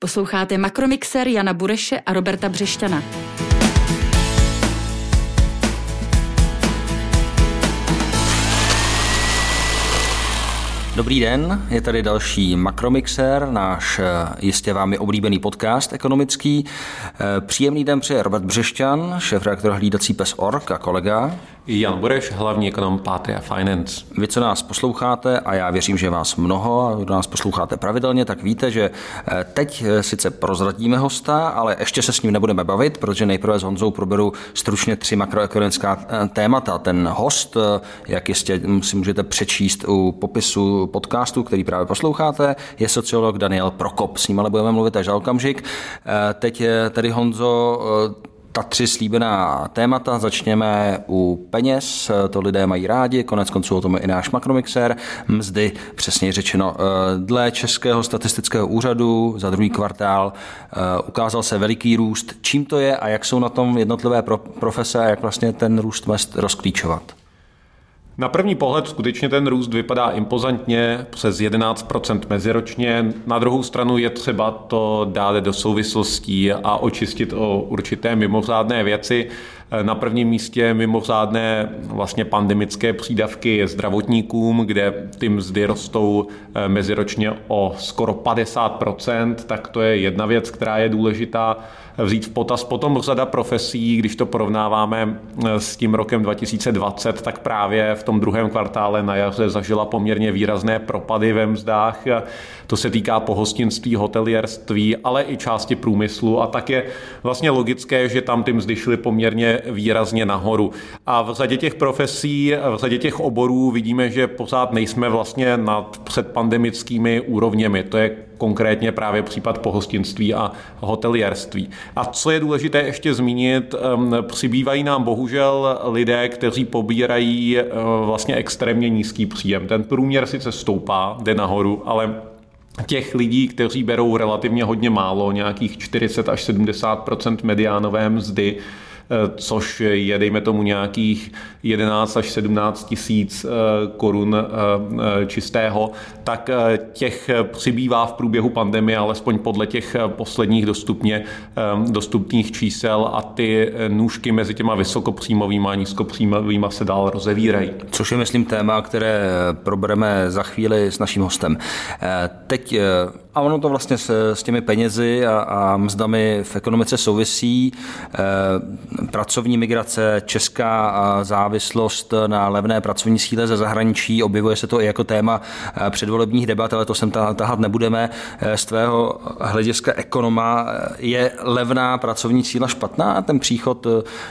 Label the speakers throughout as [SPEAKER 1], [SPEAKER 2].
[SPEAKER 1] Posloucháte Makromixer Jana Bureše a Roberta Břešťana.
[SPEAKER 2] Dobrý den, je tady další Makromixer, náš eh, jistě vámi oblíbený podcast ekonomický. Eh, příjemný den přeje Robert Břešťan, šéf reaktor hlídací pes Org a kolega.
[SPEAKER 3] Jan Bureš, hlavní ekonom Patria Finance.
[SPEAKER 2] Vy, co nás posloucháte, a já věřím, že vás mnoho, a kdo nás posloucháte pravidelně, tak víte, že eh, teď sice prozradíme hosta, ale ještě se s ním nebudeme bavit, protože nejprve s Honzou proberu stručně tři makroekonomická témata. Ten host, jak jistě si můžete přečíst u popisu podcastu, který právě posloucháte, je sociolog Daniel Prokop. S ním ale budeme mluvit až za okamžik. Eh, teď je tady Honzo eh, ta tři slíbená témata. Začněme u peněz, to lidé mají rádi, konec konců o tom je i náš makromixer. Mzdy, přesně řečeno, eh, dle Českého statistického úřadu za druhý kvartál ukázal se veliký růst. Čím to je a jak jsou na tom jednotlivé profese a jak vlastně ten růst mest rozklíčovat?
[SPEAKER 3] Na první pohled skutečně ten růst vypadá impozantně, přes 11% meziročně. Na druhou stranu je třeba to dát do souvislostí a očistit o určité mimořádné věci. Na prvním místě mimořádné vlastně pandemické přídavky zdravotníkům, kde ty mzdy rostou eh, meziročně o skoro 50%, tak to je jedna věc, která je důležitá vzít v potaz. Potom řada profesí, když to porovnáváme eh, s tím rokem 2020, tak právě v tom druhém kvartále na jaře zažila poměrně výrazné propady ve mzdách. To se týká pohostinství, hotelierství, ale i části průmyslu a tak je vlastně logické, že tam ty mzdy šly poměrně výrazně nahoru. A v řadě těch profesí, v řadě těch oborů vidíme, že pořád nejsme vlastně nad předpandemickými úrovněmi. To je konkrétně právě případ pohostinství a hotelierství. A co je důležité ještě zmínit, přibývají nám bohužel lidé, kteří pobírají eh, vlastně extrémně nízký příjem. Ten průměr sice stoupá, jde nahoru, ale těch lidí, kteří berou relativně hodně málo, nějakých 40 až 70% mediánové mzdy, což je, dejme tomu, nějakých 11 až 17 tisíc eh, korun eh, čistého, tak těch přibývá v průběhu pandemie, alespoň podle těch posledních dostupně dostupných čísel a ty nůžky mezi těma vysokopříjmovými a nízkopříjmovými se dál rozevírají.
[SPEAKER 2] Což je, myslím, téma, které probereme za chvíli s naším hostem. Teď a ono to vlastně s, s těmi penězi a, a mzdami v ekonomice souvisí. E, pracovní migrace, česká závislost na levné pracovní síle ze zahraničí, objevuje se to i jako téma e, předvolebních debat, ale to sem tahat nebudeme. E, z tvého hlediska ekonoma je levná pracovní síla špatná, ten příchod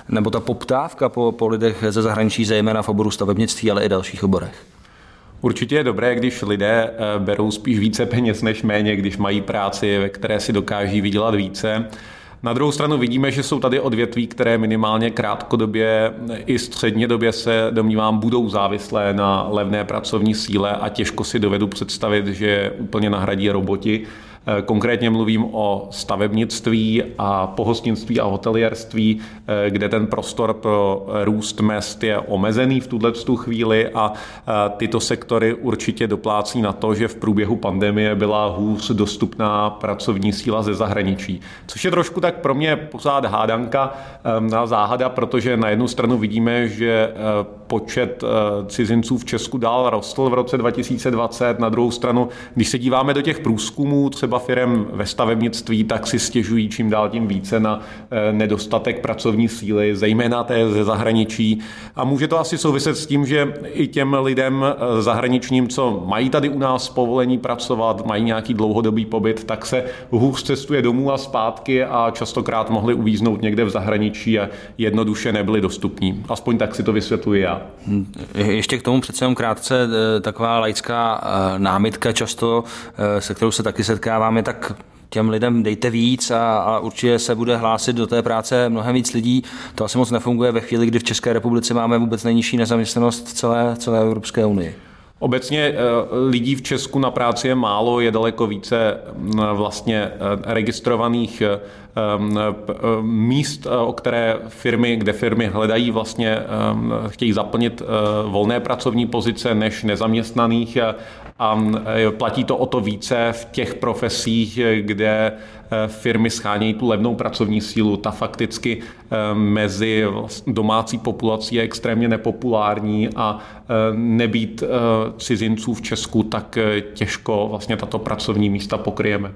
[SPEAKER 2] nebo ta poptávka po, po lidech ze zahraničí, zejména v oboru stavebnictví, ale i dalších oborech?
[SPEAKER 3] Určitě je dobré, když lidé eh, berou spíš více peněz než méně, když mají práci, ve které si dokáží vydělat více. Na druhou stranu vidíme, že jsou tady odvětví, které minimálně krátkodobě i středně době se domnívám budou závislé na levné pracovní síle a těžko si dovedu představit, že úplně nahradí roboti. Eh, konkrétně mluvím o stavebnictví a pohostinství a hotelierství, eh, kde ten prostor pro růst mest je omezený v tuhle chvíli a eh, tyto sektory určitě doplácí na to, že v průběhu pandemie byla hůř dostupná pracovní síla ze zahraničí. Což je trošku tak pro mě pořád hádanka na záhada, protože na jednu stranu vidíme, že počet cizinců v Česku dál rostl v roce 2020, na druhou stranu, když se díváme do těch průzkumů, třeba třeba firm ve stavebnictví, tak si stěžují čím dál tím více na eh, nedostatek pracovní síly, zejména té ze zahraničí. A může to asi souviset s tím, že i těm lidem eh, zahraničním, co mají tady u nás povolení pracovat, mají nějaký dlouhodobý pobyt, tak se hůř cestuje domů a zpátky a častokrát mohli uvíznout někde v zahraničí a jednoduše nebyli dostupní. Aspoň tak si to vysvětluji já. Hm,
[SPEAKER 2] ještě k tomu přece jenom krátce eh, taková laická námitka často, se kterou se taky setkává dáváme, tak těm lidem dejte víc a, a určitě se bude hlásit do té práce mnohem víc lidí. To asi moc nefunguje ve chvíli, kdy v České republice máme vůbec nejnižší nezaměstnanost celé, celé Evropské unii.
[SPEAKER 3] Obecně eh, lidí v Česku na práci je málo, je daleko více mm, vlastně eh, registrovaných eh, míst, o které firmy, kde firmy hledají vlastně, chtějí zaplnit volné pracovní pozice než nezaměstnaných a platí to o to více v těch profesích, kde firmy schánějí tu levnou pracovní sílu, ta fakticky mezi domácí populací je extrémně nepopulární a nebýt cizinců v Česku, tak těžko vlastně tato pracovní místa pokryjeme.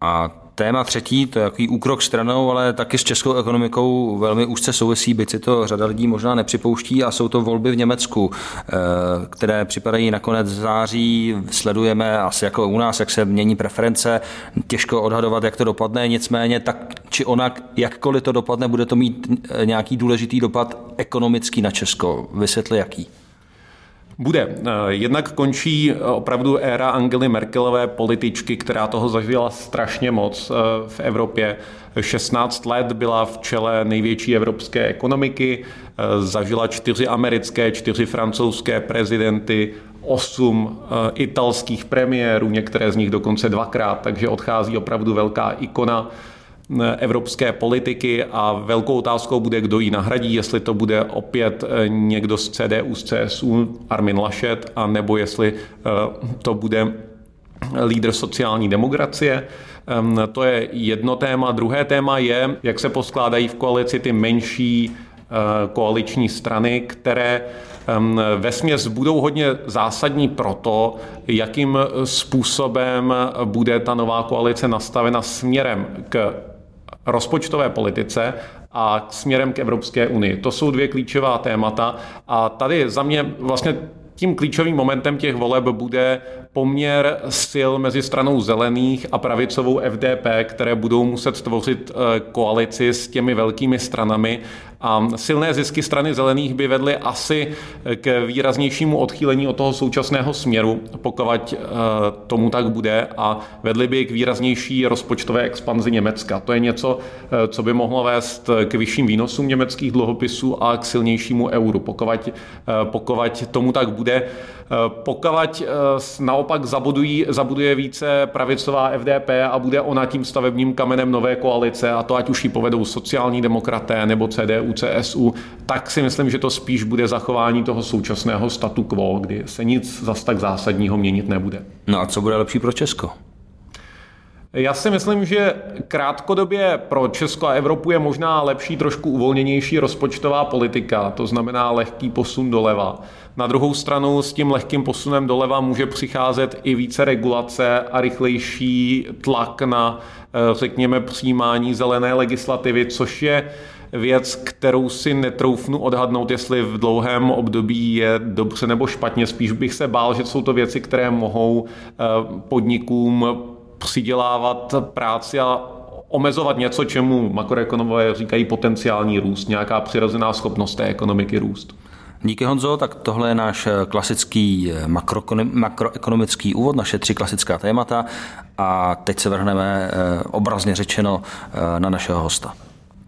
[SPEAKER 2] A téma třetí, to je takový úkrok stranou, ale taky s českou ekonomikou velmi úzce souvisí, byť si to řada lidí možná nepřipouští a jsou to volby v Německu, eh, které připadají na konec září. Sledujeme asi jako u nás, jak se mění preference, těžko odhadovat, jak to dopadne, nicméně tak či onak, jakkoliv to dopadne, bude to mít eh, nějaký důležitý dopad ekonomický na Česko. Vysvětli jaký.
[SPEAKER 3] Bude. Eh, jednak končí eh, opravdu éra Angely Merkelové političky, která toho zažila strašně moc eh, v Evropě. 16 let byla v čele největší evropské ekonomiky, zažila čtyři americké, čtyři francouzské prezidenty, osm italských premiérů, některé z nich dokonce dvakrát, takže odchází opravdu velká ikona evropské politiky a velkou otázkou bude, kdo ji nahradí, jestli to bude opět eh, někdo z CDU, z CSU, Armin Laschet, a nebo jestli eh, to bude lídr sociální demokracie. Ehm, to je jedno téma. Druhé téma je, jak se poskládají v koalici ty menší eh, koaliční strany, které ehm, ve směs budou hodně zásadní pro to, jakým způsobem bude ta nová koalice nastavena směrem k rozpočtové politice a směrem k Evropské unii. To jsou dvě klíčová témata a tady za mě vlastně tím klíčovým momentem těch voleb bude poměr sil mezi stranou zelených a pravicovou FDP, které budou muset tvořit eh, koalici s těmi velkými stranami. A silné zisky strany zelených by vedly asi k výraznějšímu odchýlení od toho současného směru, pokud eh, tomu tak bude, a vedly by k výraznější rozpočtové expanzi Německa. To je něco, eh, co by mohlo vést k vyšším výnosům německých dluhopisů a k silnějšímu euru. Pokud, pokud tomu tak bude, pokud naopak zabudují, zabuduje více pravicová FDP a bude ona tím stavebním kamenem nové koalice, a to ať už ji povedou sociální demokraté nebo CDU, CSU, tak si myslím, že to spíš bude zachování toho současného statu quo, kdy se nic zas tak zásadního měnit nebude.
[SPEAKER 2] No a co bude lepší pro Česko?
[SPEAKER 3] Já si myslím, že krátkodobě pro Česko a Evropu je možná lepší trošku uvolněnější rozpočtová politika, to znamená lehký posun doleva. Na druhou stranu s tím lehkým posunem doleva může přicházet i více regulace a rychlejší tlak na, eh, řekněme, přijímání zelené legislativy, což je věc, kterou si netroufnu odhadnout, jestli v dlouhém období je dobře nebo špatně. Spíš bych se bál, že jsou to věci, které mohou eh, podnikům přidělávat práci a omezovat něco, čemu makroekonomové říkají potenciální růst, nějaká přirozená schopnost té ekonomiky růst.
[SPEAKER 2] Díky Honzo, tak tohle je náš klasický makroekonomický úvod, naše tři klasická témata a teď se vrhneme eh, obrazně řečeno eh, na našeho hosta.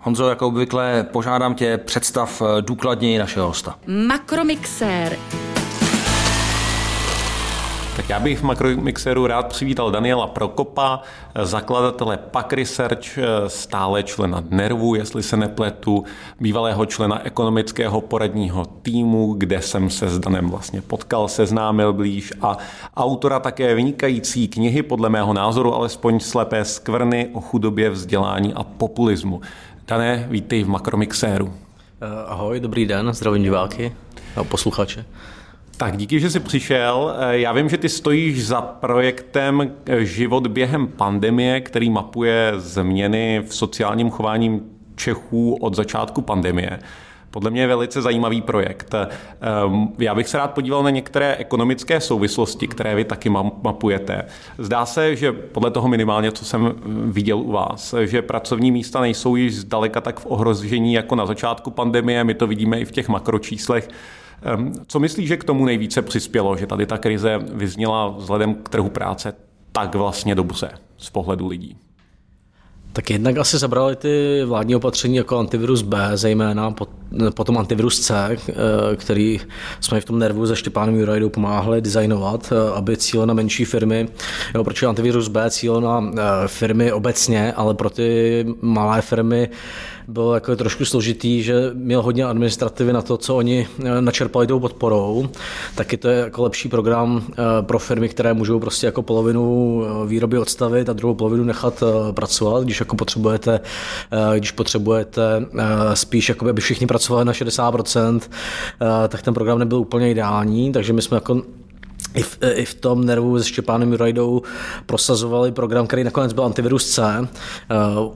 [SPEAKER 2] Honzo, jako obvykle, požádám tě, představ eh, důkladněji našeho hosta.
[SPEAKER 1] Makromixér.
[SPEAKER 3] Tak já bych v Makromixeru rád přivítal Daniela Prokopa, zakladatele Pak Research, stále člena Nervu, jestli se nepletu, bývalého člena ekonomického poradního týmu, kde jsem se s Danem vlastně potkal, seznámil blíž a autora také vynikající knihy, podle mého názoru alespoň slepé skvrny o chudobě, vzdělání a populismu. Dané, vítej v Makromixéru.
[SPEAKER 4] Ahoj, dobrý den, zdravím diváky a posluchače.
[SPEAKER 3] Tak díky, že jsi přišel. Eh, já vím, že ty stojíš za projektem eh, Život během pandemie, který mapuje změny v sociálním chováním Čechů od začátku pandemie. Podle mě je velice zajímavý projekt. Eh, já bych se rád podíval na některé ekonomické souvislosti, které vy taky mapujete. Zdá se, že podle toho minimálně, co jsem viděl u vás, že pracovní místa nejsou již zdaleka tak v ohrožení jako na začátku pandemie. My to vidíme i v těch makročíslech. Co myslíš, že k tomu nejvíce přispělo, že tady ta krize vyzněla vzhledem k trhu práce tak vlastně dobře z pohledu lidí?
[SPEAKER 4] Tak jednak asi zabrali ty vládní opatření jako antivirus B, zejména potom antivirus C, který jsme v tom nervu se Štěpánem Jurajdou pomáhali designovat, aby cíl na menší firmy, jo, proč antivirus B cíl na firmy obecně, ale pro ty malé firmy bylo jako trošku složitý, že měl hodně administrativy na to, co oni eh, načerpali tou podporou. Taky to je jako lepší program eh, pro firmy, které můžou prostě jako polovinu eh, výroby odstavit a druhou polovinu nechat pracovat, když jako potřebujete, když potřebujete spíš, jako aby všichni pracovali na 60%, tak ten program nebyl úplně ideální, takže my jsme jako i v, i v tom nervu se Štěpánem Jurajdou prosazovali program, který nakonec byl antivirus C. Uh,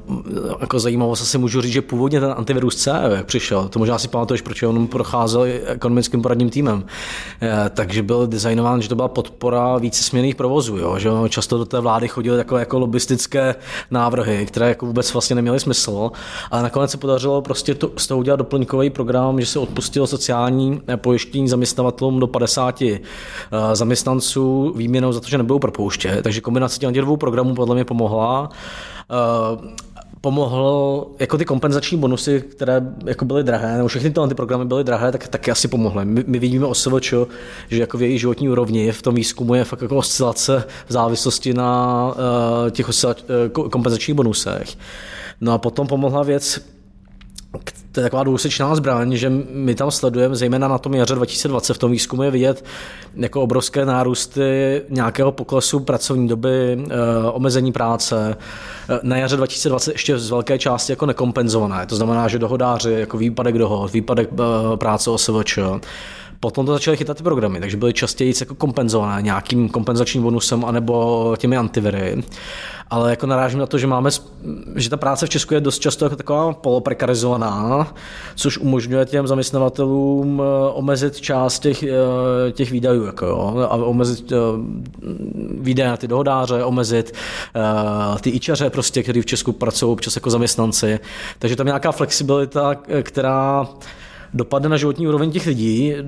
[SPEAKER 4] jako zajímavost asi můžu říct, že původně ten antivirus C, jak přišel, to možná si pamatuješ, proč on procházel ekonomickým poradním týmem, uh, takže byl designován, že to byla podpora více směrných provozů, jo? že často do té vlády chodily takové jako lobistické návrhy, které jako vůbec vlastně neměly smysl, ale nakonec se podařilo prostě to, z toho udělat doplňkový program, že se odpustilo sociální pojištění zaměstnavatelům do 50 uh, zaměstnanců výměnou za to, že nebudou propouštět. Takže kombinace těch dvou programů podle mě pomohla. Uh, pomohl, jako ty kompenzační bonusy, které jako byly drahé, nebo všechny tyhle ty programy byly drahé, tak taky asi pomohly. My, my vidíme OSVČ, že jako v její životní úrovni v tom výzkumu je fakt jako oscilace v závislosti na uh, těch oscilač, uh, kompenzačních bonusech. No a potom pomohla věc, to je taková dvousečná zbraň, že my tam sledujeme, zejména na tom jaře 2020 v tom výzkumu je vidět jako obrovské nárůsty nějakého poklesu pracovní doby, eh, omezení práce. Eh, na jaře 2020 ještě z velké části jako nekompenzované. To znamená, že dohodáři, jako výpadek dohod, výpadek eh, práce OSVČ, Potom to začaly chytat ty programy, takže byly častěji jako kompenzované nějakým kompenzačním bonusem anebo těmi antiviry. Ale jako narážím na to, že máme, že ta práce v Česku je dost často jako taková poloprekarizovaná, což umožňuje těm zaměstnavatelům eh, omezit část těch, eh, těch výdajů, jako jo, a omezit eh, výdaje na ty dohodáře, omezit ty ičaře, prostě, kteří v Česku pracují občas jako zaměstnanci. Takže tam je nějaká flexibilita, která dopadne na životní úroveň těch lidí eh,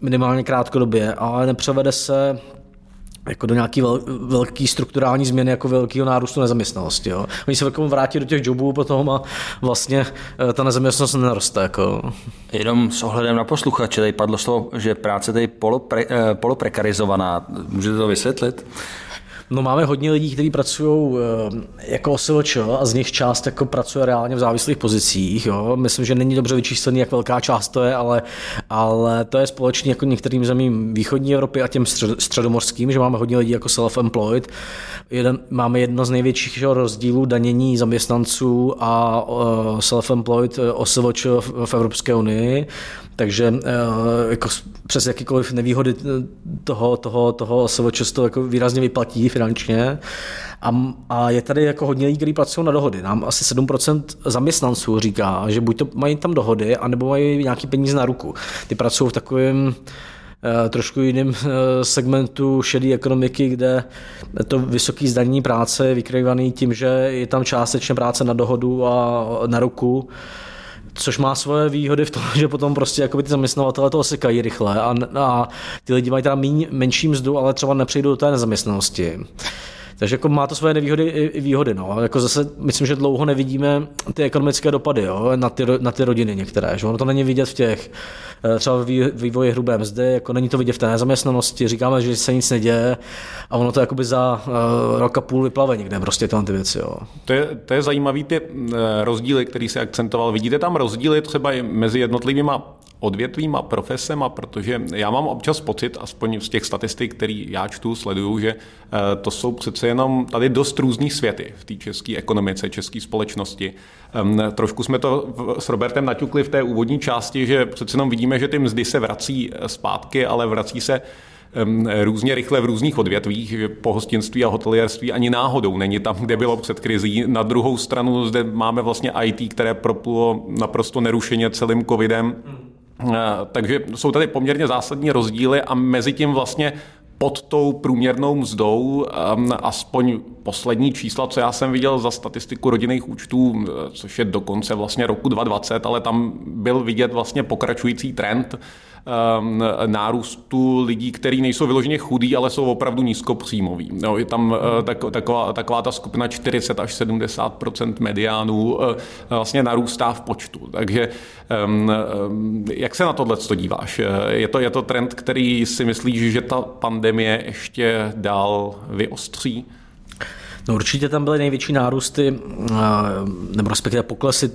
[SPEAKER 4] minimálně krátkodobě, ale nepřevede se jako do nějaký vel, velký strukturální změny, jako velkého nárůstu nezaměstnanosti. Jo. Oni se velkou vrátí do těch jobů potom a vlastně eh, ta nezaměstnanost nenaroste. Jako.
[SPEAKER 2] Jenom s ohledem na posluchače, tady padlo slovo, že práce je polopre, eh, poloprekarizovaná. Můžete to vysvětlit?
[SPEAKER 4] No máme hodně lidí, kteří pracují eh, jako OSVČ a z nich část jako pracuje reálně v závislých pozicích. Jo. Myslím, že není dobře vyčíslený, jak velká část to je, ale, ale to je společně jako některým zemím východní Evropy a těm středomorským, že máme hodně lidí jako self-employed. Jeden, máme jedno z největších rozdílů danění zaměstnanců a uh, self-employed eh, OSVČ v, Evropské unii. Takže uh, jako přes jakýkoliv nevýhody toho, toho, toho OSVČ to jako výrazně vyplatí finančně. A, a je tady jako hodně lidí, kteří pracují na dohody. Nám asi 7% zaměstnanců říká, že buď to mají tam dohody, anebo mají nějaký peníze na ruku. Ty pracují v takovém eh, trošku jiném eh, segmentu šedé ekonomiky, kde to vysoké zdanění práce je vykrývaný tím, že je tam částečně práce na dohodu a na ruku což má svoje výhody v tom, že potom prostě jako ty zaměstnavatele to osekají rychle a, a ty lidi mají teda menší mzdu, ale třeba nepřejdou do té nezaměstnanosti. Takže jako má to svoje nevýhody i výhody. No. Jako zase myslím, že dlouho nevidíme ty ekonomické dopady jo, na, ty, na ty rodiny některé. Že? Ono to není vidět v těch eh, třeba vývoji hrubé mzdy, jako není to vidět v té nezaměstnanosti, říkáme, že se nic neděje a ono to jakoby za uh, rok a půl vyplave někde prostě tyhle ty věci. Jo.
[SPEAKER 3] To je, to je zajímavý ty eh, rozdíly, který se akcentoval. Vidíte tam rozdíly třeba i mezi jednotlivýma odvětvím a profesema, protože já mám občas pocit, aspoň z těch statistik, který já čtu, sleduju, že eh, to jsou přece jenom tady dost různých světy v té české ekonomice, české společnosti. Ehm, trošku jsme to s Robertem naťukli v té úvodní části, že přece jenom vidíme, že ty mzdy se vrací eh, zpátky, ale vrací se ehm, různě rychle v různých odvětvích, že pohostinství a hotelierství ani náhodou není tam, kde bylo před krizí. Na druhou stranu zde máme vlastně IT, které proplulo naprosto nerušeně celým covidem. Eh, takže jsou tady poměrně zásadní rozdíly a mezi tím vlastně pod tou průměrnou mzdou, ehm, aspoň poslední čísla, co já jsem viděl za statistiku rodinných účtů, eh, což je do konce vlastně roku 2020, ale tam byl vidět vlastně pokračující trend nárůstu lidí, kteří nejsou vyloženě chudí, ale jsou opravdu nízkopříjmoví. No, je tam uh, tak, taková, taková ta skupina 40 až 70% mediánů uh, vlastně narůstá v počtu. Takže um, um, jak se na tohle díváš? Je to, je to trend, který si myslíš, že ta pandemie ještě dál vyostří?
[SPEAKER 4] No určitě tam byly největší nárůsty, nebo respektive poklesy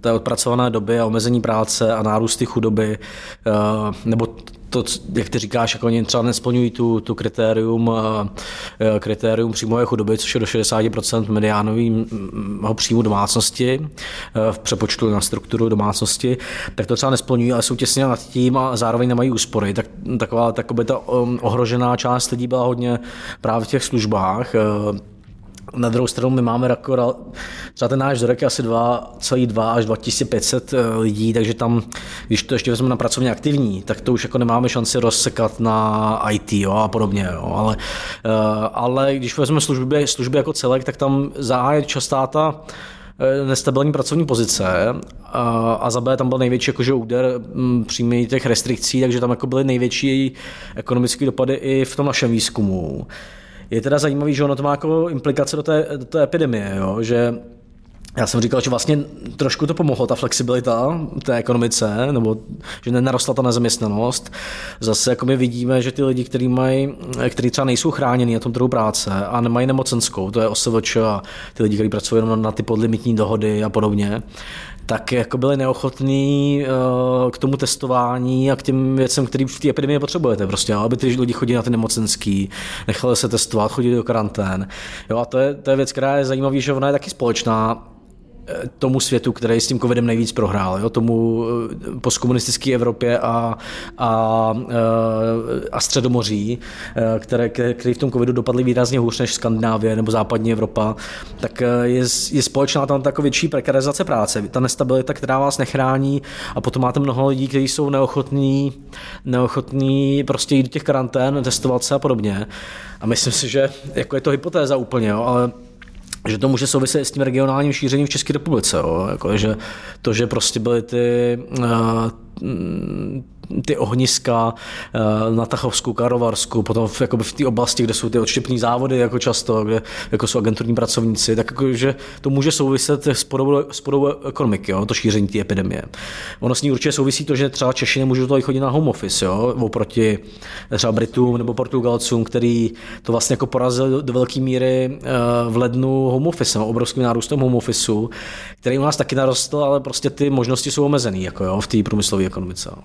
[SPEAKER 4] té odpracované doby a omezení práce a nárůsty chudoby, nebo to, jak ty říkáš, jako oni třeba nesplňují tu, tu kritérium, kritérium příjmové chudoby, což je do 60% mediánového příjmu domácnosti v přepočtu na strukturu domácnosti, tak to třeba nesplňují, ale jsou těsně nad tím a zároveň nemají úspory. Tak, taková by ta um, ohrožená část lidí byla hodně právě v těch službách, na druhou stranu my máme jako, třeba ten náš vzorek je asi 2,2 až 2500 eh, lidí, takže tam, když to ještě vezmeme na pracovně aktivní, tak to už jako nemáme šanci rozsekat na IT jo, a podobně. Jo. Ale, eh, ale když vezmeme služby, služby jako celek, tak tam zahájit častá ta eh, nestabilní pracovní pozice a, a za B tam byl největší jakože úder hm, přímý těch restrikcí, takže tam jako byly největší ekonomické dopady i v tom našem výzkumu. Je teda zajímavý, že ono to má jako implikace do té, do té epidemie, jo? že já jsem říkal, že vlastně trošku to pomohlo, ta flexibilita té ekonomice, nebo že nenarostla ta nezaměstnanost. Zase jako my vidíme, že ty lidi, kteří mají, kteří třeba nejsou chráněni na tom trhu práce a nemají nemocenskou, to je OSVČ a ty lidi, kteří pracují jenom na ty podlimitní dohody a podobně, tak jako byli neochotní uh, k tomu testování a k těm věcem, který v té epidemii potřebujete. Prostě, aby ty lidi chodili na ty nemocenský, nechali se testovat, chodili do karantén. Jo, a to je, to je věc, která je zajímavá, že ona je taky společná tomu světu, který s tím covidem nejvíc prohrál, jo? tomu eh, postkomunistické Evropě a, a, eh, a středomoří, eh, které, které v tom covidu dopadly výrazně hůř než Skandinávie nebo západní Evropa, tak je, je společná tam taková větší prekarizace práce, ta nestabilita, která vás nechrání a potom máte mnoho lidí, kteří jsou neochotní, neochotní prostě jít do těch karantén, testovat se a podobně. A myslím si, že jako je to hypotéza úplně, jo, ale že to může souviset s tím regionálním šířením v České republice. Jo? Jako, že to, že prostě byly ty uh, ty ohniska eh, na Tachovsku, Karlovarsku, potom v, jakoby v té oblasti, kde jsou ty odštěpní závody jako často, kde jako jsou agenturní pracovníci, tak jako, že to může souviset s podobou, s podobou ekonomiky, jo, to šíření té epidemie. Ono s ní určitě souvisí to, že třeba Češi nemůžou tady chodit na home office, jo, oproti třeba Britům nebo Portugalcům, který to vlastně jako porazil do velké míry eh, v lednu home office, obrovským nárůstem home office, který u nás taky narostl, ale prostě ty možnosti jsou omezený jako jo, v té průmyslové ekonomice. No.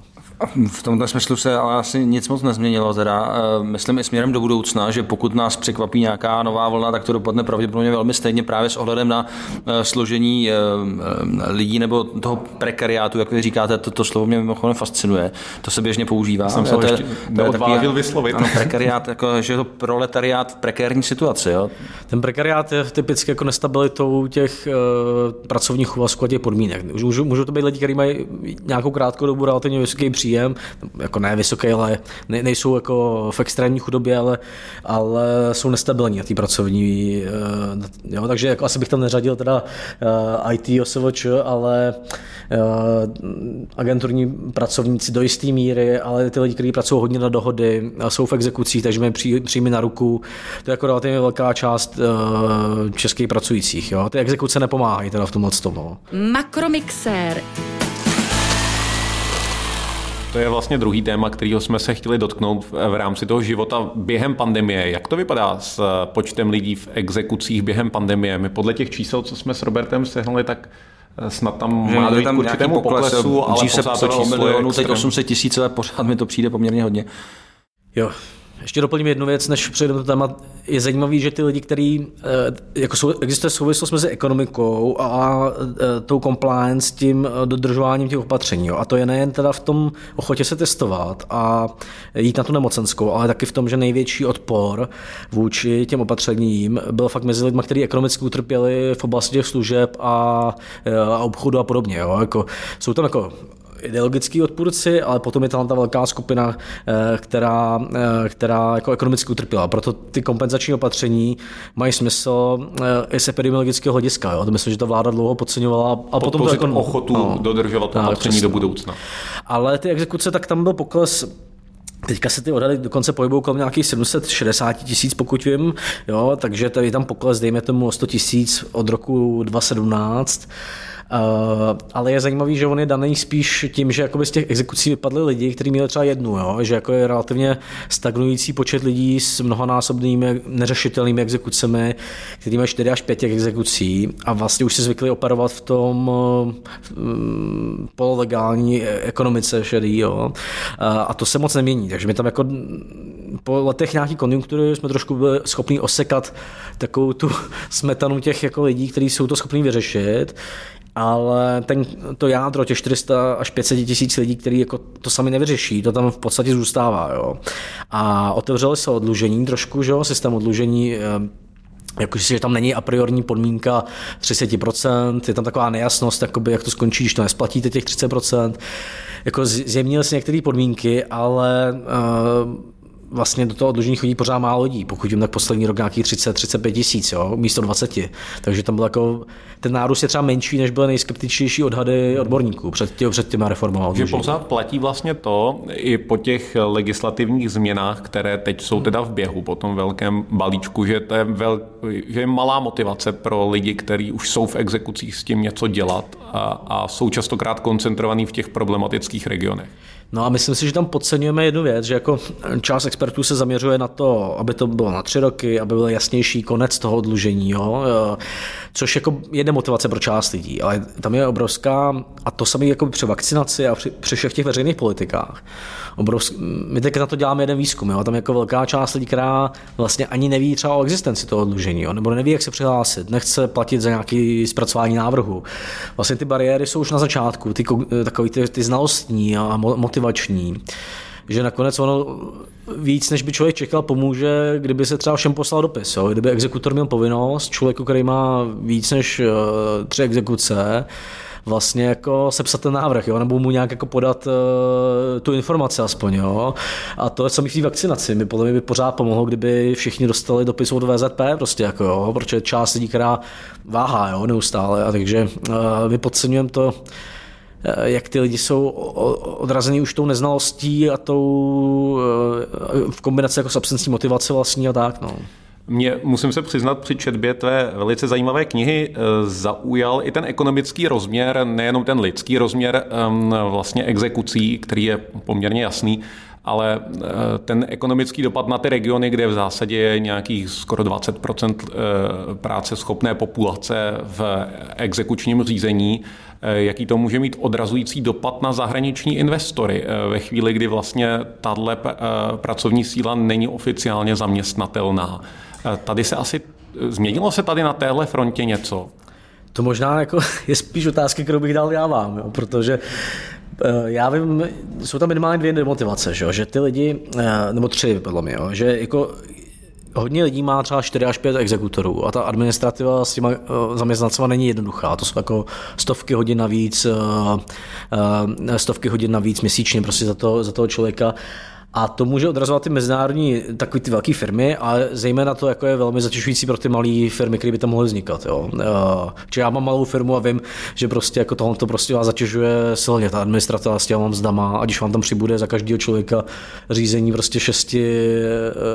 [SPEAKER 2] V tomto smyslu se ale asi nic moc nezměnilo. Teda. Eh, myslím i směrem do budoucna, že pokud nás překvapí nějaká nová vlna, tak to dopadne pravděpodobně velmi stejně právě s ohledem na eh, složení eh, lidí nebo toho prekariátu, jak vy říkáte, to, to slovo mě mimochodem fascinuje. To se běžně používá.
[SPEAKER 3] Jsem se to ještě neodvážil vyslovit.
[SPEAKER 2] Ano, prekariát, jako, že je to proletariát v prekérní situaci. Jo?
[SPEAKER 4] Ten prekariát je typicky jako nestabilitou těch uh, pracovních úvazků a těch podmínek. Můžou, můžou to být lidi, kteří mají nějakou krátkou dobu relativně vysoký příjem, jako ne vysoký, ale ne, nejsou jako v extrémní chudobě, ale, ale jsou nestabilní na té pracovní, uh, jo, takže jako asi bych tam neřadil teda uh, IT OSVČ, ale uh, agenturní pracovníci do jisté míry, ale ty lidi, kteří pracují hodně na dohody, jsou v exekucích, takže mají pří, příjmy na ruku, to je jako relativně velká část českých pracujících. Jo. Ty exekuce nepomáhají teda v tomhle tomu. No.
[SPEAKER 1] Makromixér.
[SPEAKER 3] To je vlastně druhý téma, kterého jsme se chtěli dotknout v rámci toho života během pandemie. Jak to vypadá s eh, počtem lidí v exekucích během pandemie? My podle těch čísel, co jsme s Robertem sehnali, tak eh, snad tam
[SPEAKER 2] že
[SPEAKER 3] má dojít k určitému poklesu,
[SPEAKER 2] ale se psalo milionů, teď 800 tisíc, ale pořád mi to přijde poměrně hodně.
[SPEAKER 4] Jo, ještě doplním jednu věc, než přejdeme do téma. Je zajímavý, že ty lidi, kteří, eh, jako jsou, existuje souvislost mezi ekonomikou a eh, tou compliance, tím eh, dodržováním těch opatření. Jo. A to je nejen teda v tom ochotě se testovat a jít na tu nemocenskou, ale taky v tom, že největší odpor vůči těm opatřením byl fakt mezi lidmi, kteří ekonomicky utrpěli v oblasti těch služeb a, a obchodu a podobně. Jo. Jako, jsou tam jako ideologický odpůrci, ale potom je tam ta velká skupina, eh, která, eh, která jako ekonomicky utrpěla. Proto ty kompenzační opatření mají smysl eh, i z epidemiologického hlediska. Jo. To myslím, že ta vláda dlouho podceňovala.
[SPEAKER 3] A potom to jako, ochotu no, dodržovat opatření do budoucna.
[SPEAKER 4] Ale ty exekuce, tak tam byl pokles Teďka se ty odhady dokonce pohybují kolem nějakých 760 tisíc, pokud vím, jo, takže tady je tam pokles, dejme tomu o 100 tisíc od roku 2017. Uh, ale je zajímavý, že on je daný spíš tím, že z těch exekucí vypadly lidi, kteří měli třeba jednu, jo? že jako je relativně stagnující počet lidí s mnohonásobnými neřešitelnými exekucemi, kteří mají 4 až 5 těch exekucí a vlastně už se zvykli operovat v tom um, pololegální ekonomice šedý. Jo? A to se moc nemění, takže my tam jako po letech nějaký konjunktury jsme trošku byli schopni osekat takovou tu smetanu těch jako lidí, kteří jsou to schopni vyřešit ale ten, to jádro těch 400 až 500 tisíc lidí, který jako to sami nevyřeší, to tam v podstatě zůstává. Jo. A otevřeli se odlužení trošku, že jo, systém odlužení eh, jakože že tam není a priorní podmínka 30%, je tam taková nejasnost, jakoby, jak to skončí, když to nesplatíte těch 30%. Jako zjemnili se některé podmínky, ale uh, vlastně do toho odložení chodí pořád málo lidí, pokud jim tak poslední rok nějakých 30-35 tisíc, jo, místo 20. Takže tam byl jako, ten nárůst je třeba menší, než byly nejskeptičtější odhady odborníků před, tě, před těma reformama.
[SPEAKER 3] Že pořád platí vlastně to, i po těch legislativních změnách, které teď jsou teda v běhu, po tom velkém balíčku, že, to je, vel, že je malá motivace pro lidi, kteří už jsou v exekucích s tím něco dělat a, a jsou častokrát koncentrovaní v těch problematických regionech.
[SPEAKER 4] No a myslím si, že tam podceňujeme jednu věc, že jako část expertů se zaměřuje na to, aby to bylo na tři roky, aby byl jasnější konec toho odlužení, jo? což jako je demotivace pro část lidí, ale tam je obrovská, a to samé jako při vakcinaci a při, při všech těch veřejných politikách. Obrovsk, my teď na to děláme jeden výzkum, jo? tam jako velká část lidí, která vlastně ani neví třeba o existenci toho odlužení, jo? nebo neví, jak se přihlásit, nechce platit za nějaký zpracování návrhu. Vlastně ty bariéry jsou už na začátku, ty, takový ty, ty znalostní a motivační že nakonec ono víc, než by člověk čekal, pomůže, kdyby se třeba všem poslal dopis. Jo? Kdyby exekutor měl povinnost, člověku, který má víc než uh, tři exekuce, vlastně jako sepsat ten návrh, jo? nebo mu nějak jako podat uh, tu informaci aspoň. Jo? A to je samý v té vakcinaci. Mi podle mě by pořád pomohlo, kdyby všichni dostali dopis od VZP, prostě jako, jo? protože část lidí, která váhá jo? neustále. A takže uh, my podceňujeme to, Eh, jak ty lidi jsou odrazený už tou neznalostí a tou eh, v kombinaci jako s absencí motivace vlastně a tak. No.
[SPEAKER 3] Mě, musím se přiznat, při četbě tvé velice zajímavé knihy eh, zaujal i ten ekonomický rozměr, nejenom ten lidský rozměr vlastně exekucí, který je poměrně jasný, ale ten ekonomický dopad na ty regiony, kde v zásadě je nějakých skoro 20% práce schopné populace v exekučním řízení, Eh, jaký to může mít odrazující dopad na zahraniční investory eh, ve chvíli, kdy vlastně tahle eh, pracovní síla není oficiálně zaměstnatelná. Tady se asi, změnilo se tady na téhle frontě něco?
[SPEAKER 4] To možná jako je spíš otázka, kterou bych dal já vám, jo, protože já vím, jsou tam minimálně dvě demotivace, že, že ty lidi, nebo tři podle mě, jo, že jako hodně lidí má třeba 4 až 5 exekutorů a ta administrativa s těma uh, zaměstnancema není jednoduchá. To jsou jako stovky hodin navíc, stovky hodin navíc měsíčně prostě za, to, za toho člověka. A to může odrazovat ty mezinárodní, takové ty velké firmy, ale zejména to jako je velmi zatěžující pro ty malé firmy, které by tam mohly vznikat. Jo. Čiže já mám malou firmu a vím, že prostě jako tohle to prostě vás zatěžuje silně, ta administrativa s těma mzdama, a když vám tam přibude za každého člověka řízení prostě šesti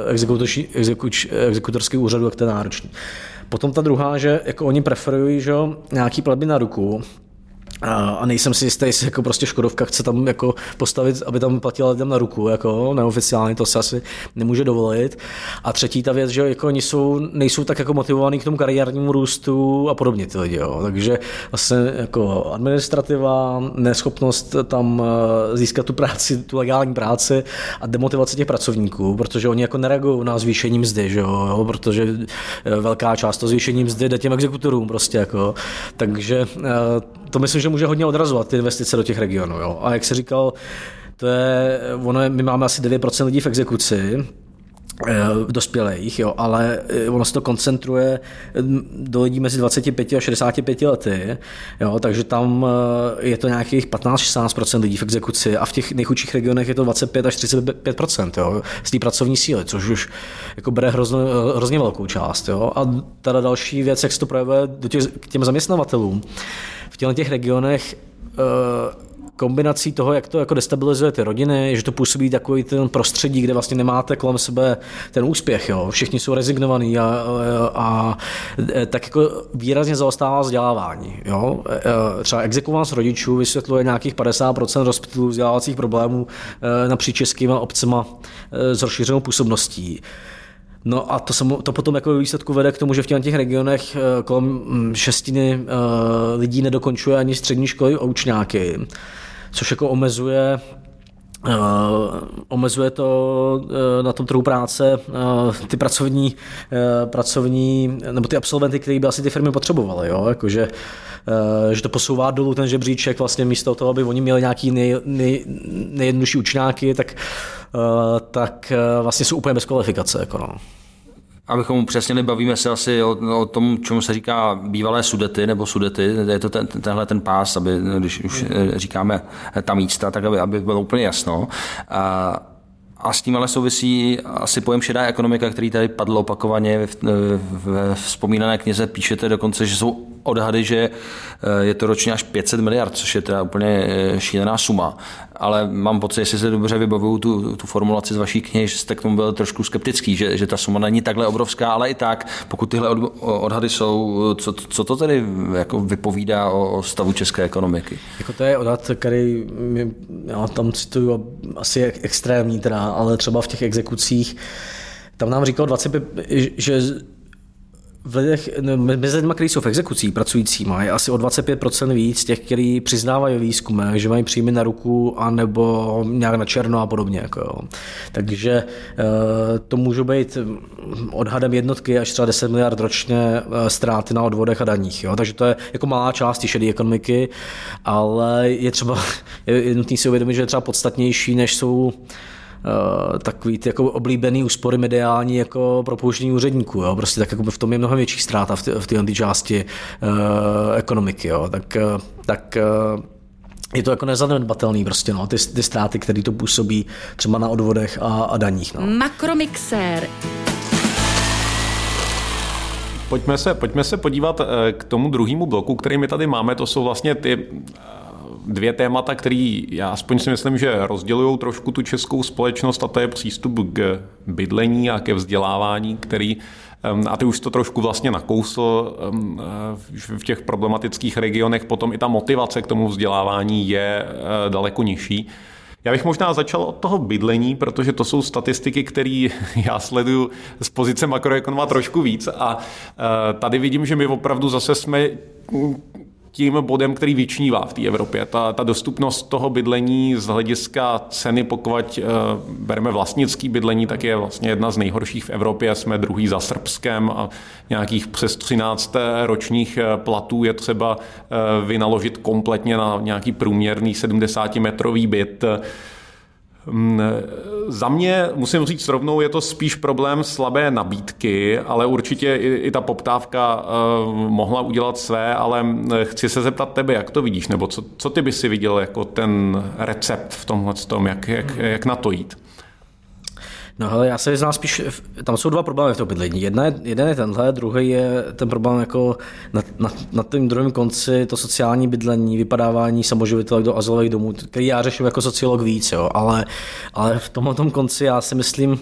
[SPEAKER 4] eh, exekutorských úřadů, jak to je náročný. Potom ta druhá, že jako oni preferují že, nějaký platby na ruku, a nejsem si jistý, jestli jako prostě Škodovka chce tam jako postavit, aby tam platila lidem na ruku, jako neoficiálně, to se asi nemůže dovolit. A třetí ta věc, že jako oni jsou, nejsou tak jako motivovaní k tomu kariérnímu růstu a podobně ty lidi. Jo. Takže vlastně jako administrativa, neschopnost tam eh, získat tu práci, tu legální práci a demotivace těch pracovníků, protože oni jako nereagují na zvýšení mzdy, že jo, protože eh, velká část to zvýšení mzdy jde těm exekutorům prostě jako. Takže eh, to myslím, že může hodně odrazovat ty investice do těch regionů. Jo. A jak se říkal, to je, ono je, my máme asi 9% lidí v exekuci, eh, dospělých, jo, ale eh, ono se to koncentruje mm, do lidí mezi 25 a 65 lety, jo, takže tam eh, je to nějakých 15-16% lidí v exekuci a v těch nejchudších regionech je to 25 až 35% jo, z té pracovní síly, což už jako bere hrozně, hrozně velkou část. Jo. A teda další věc, jak se to projevuje do těch, k těm zaměstnavatelům, v těchto těch regionech uh, kombinací toho, jak to jako destabilizuje ty rodiny, že to působí takový ten prostředí, kde vlastně nemáte kolem sebe ten úspěch, jo. všichni jsou rezignovaní a, a, a tak jako výrazně zaostává vzdělávání. Jo. Třeba exekuovanost rodičů vysvětluje nějakých 50% rozptylů vzdělávacích problémů napříč českýma obcema s rozšířenou působností. No a to, samo, to potom jako výsledku vede k tomu, že v těch regionech eh, kolem mm, šestiny eh, lidí nedokončuje ani střední školy a učňáky, což jako omezuje Uh, omezuje to uh, na tom trhu práce uh, ty pracovní, pracovní, nebo ty absolventy, které by asi ty firmy potřebovaly, jo? Jakože, že to posouvá dolů ten žebříček vlastně místo toho, aby oni měli nějaký nej, nej, nejjednodušší učňáky, tak tak eh, vlastně jsou úplně bez kvalifikace. Jako no.
[SPEAKER 2] Abychom upřesnili, bavíme se asi o, o tom, čemu se říká bývalé sudety nebo sudety. Je to ten, tenhle ten pás, aby, když už eh, říkáme ta místa, tak aby, aby bylo úplně jasno. A, a s tím ale souvisí asi pojem šedá ekonomika, který tady padl opakovaně. Ve vzpomínané knize píšete dokonce, že jsou odhady, že eh, je to ročně až 500 miliard, což je teda úplně eh, šílená suma. Ale mám pocit, jestli se dobře vybavuju tu, tu formulaci z vaší knihy, že jste k tomu byl trošku skeptický, že, že ta suma není takhle obrovská, ale i tak, pokud tyhle od, odhady jsou, co, co to tedy jako vypovídá o, o stavu české ekonomiky?
[SPEAKER 4] Jako to je odhad, který já tam cituju asi extrémní, teda, ale třeba v těch exekucích tam nám říkal 25, že v lidech, mezi lidmi, kteří jsou v exekucí pracující, mají asi o 25% víc těch, kteří přiznávají výzkumy, že mají příjmy na ruku a nebo nějak na černo a podobně. Jako jo. Takže eh, to může být odhadem jednotky až třeba 10 miliard ročně eh, ztráty na odvodech a daních. Jo. Takže to je jako malá část šedé ekonomiky, ale je třeba je nutný si uvědomit, že je třeba podstatnější, než jsou takový ty jako oblíbený úspory mediální jako propouštění úředníků. Jo? Prostě tak jako v tom je mnohem větší ztráta v, v té části uh, ekonomiky. Jo? Tak, uh, tak uh, je to jako nezanedbatelný prostě, no, ty, ty ztráty, které to působí třeba na odvodech a, a daních. No.
[SPEAKER 1] Makromixér.
[SPEAKER 3] Pojďme se, pojďme se podívat k tomu druhému bloku, který my tady máme. To jsou vlastně ty dvě témata, které já aspoň si myslím, že rozdělují trošku tu českou společnost a to je přístup k bydlení a ke vzdělávání, který a ty už to trošku vlastně nakousl v těch problematických regionech, potom i ta motivace k tomu vzdělávání je eh, daleko nižší. Já bych možná začal od toho bydlení, protože to jsou statistiky, které já sleduju z pozice makroekonoma trošku víc a eh, tady vidím, že my opravdu zase jsme tím bodem, který vyčnívá v té Evropě. Ta, ta dostupnost toho bydlení z hlediska ceny, pokud uh, bereme vlastnický bydlení, tak je vlastně jedna z nejhorších v Evropě. Jsme druhý za Srbskem a nějakých přes 13 ročních eh, platů je třeba uh, vynaložit kompletně na nějaký průměrný 70-metrový byt. Mm, za mě, musím říct rovnou, je to spíš problém slabé nabídky, ale určitě i, i ta poptávka uh, mohla udělat své, ale chci se zeptat tebe, jak to vidíš, nebo co, co ty by si viděl jako ten recept v tomhle tom, jak, jak, jak na to jít?
[SPEAKER 4] No ale já se vyznám spíš, tam jsou dva problémy v tom bydlení. Jedna je, jeden je tenhle, druhý je ten problém jako na, na, na tom druhém konci to sociální bydlení, vypadávání samoživitelek do azylových domů, který já řeším jako sociolog víc, jo, ale, ale v tomhle tom konci já si myslím,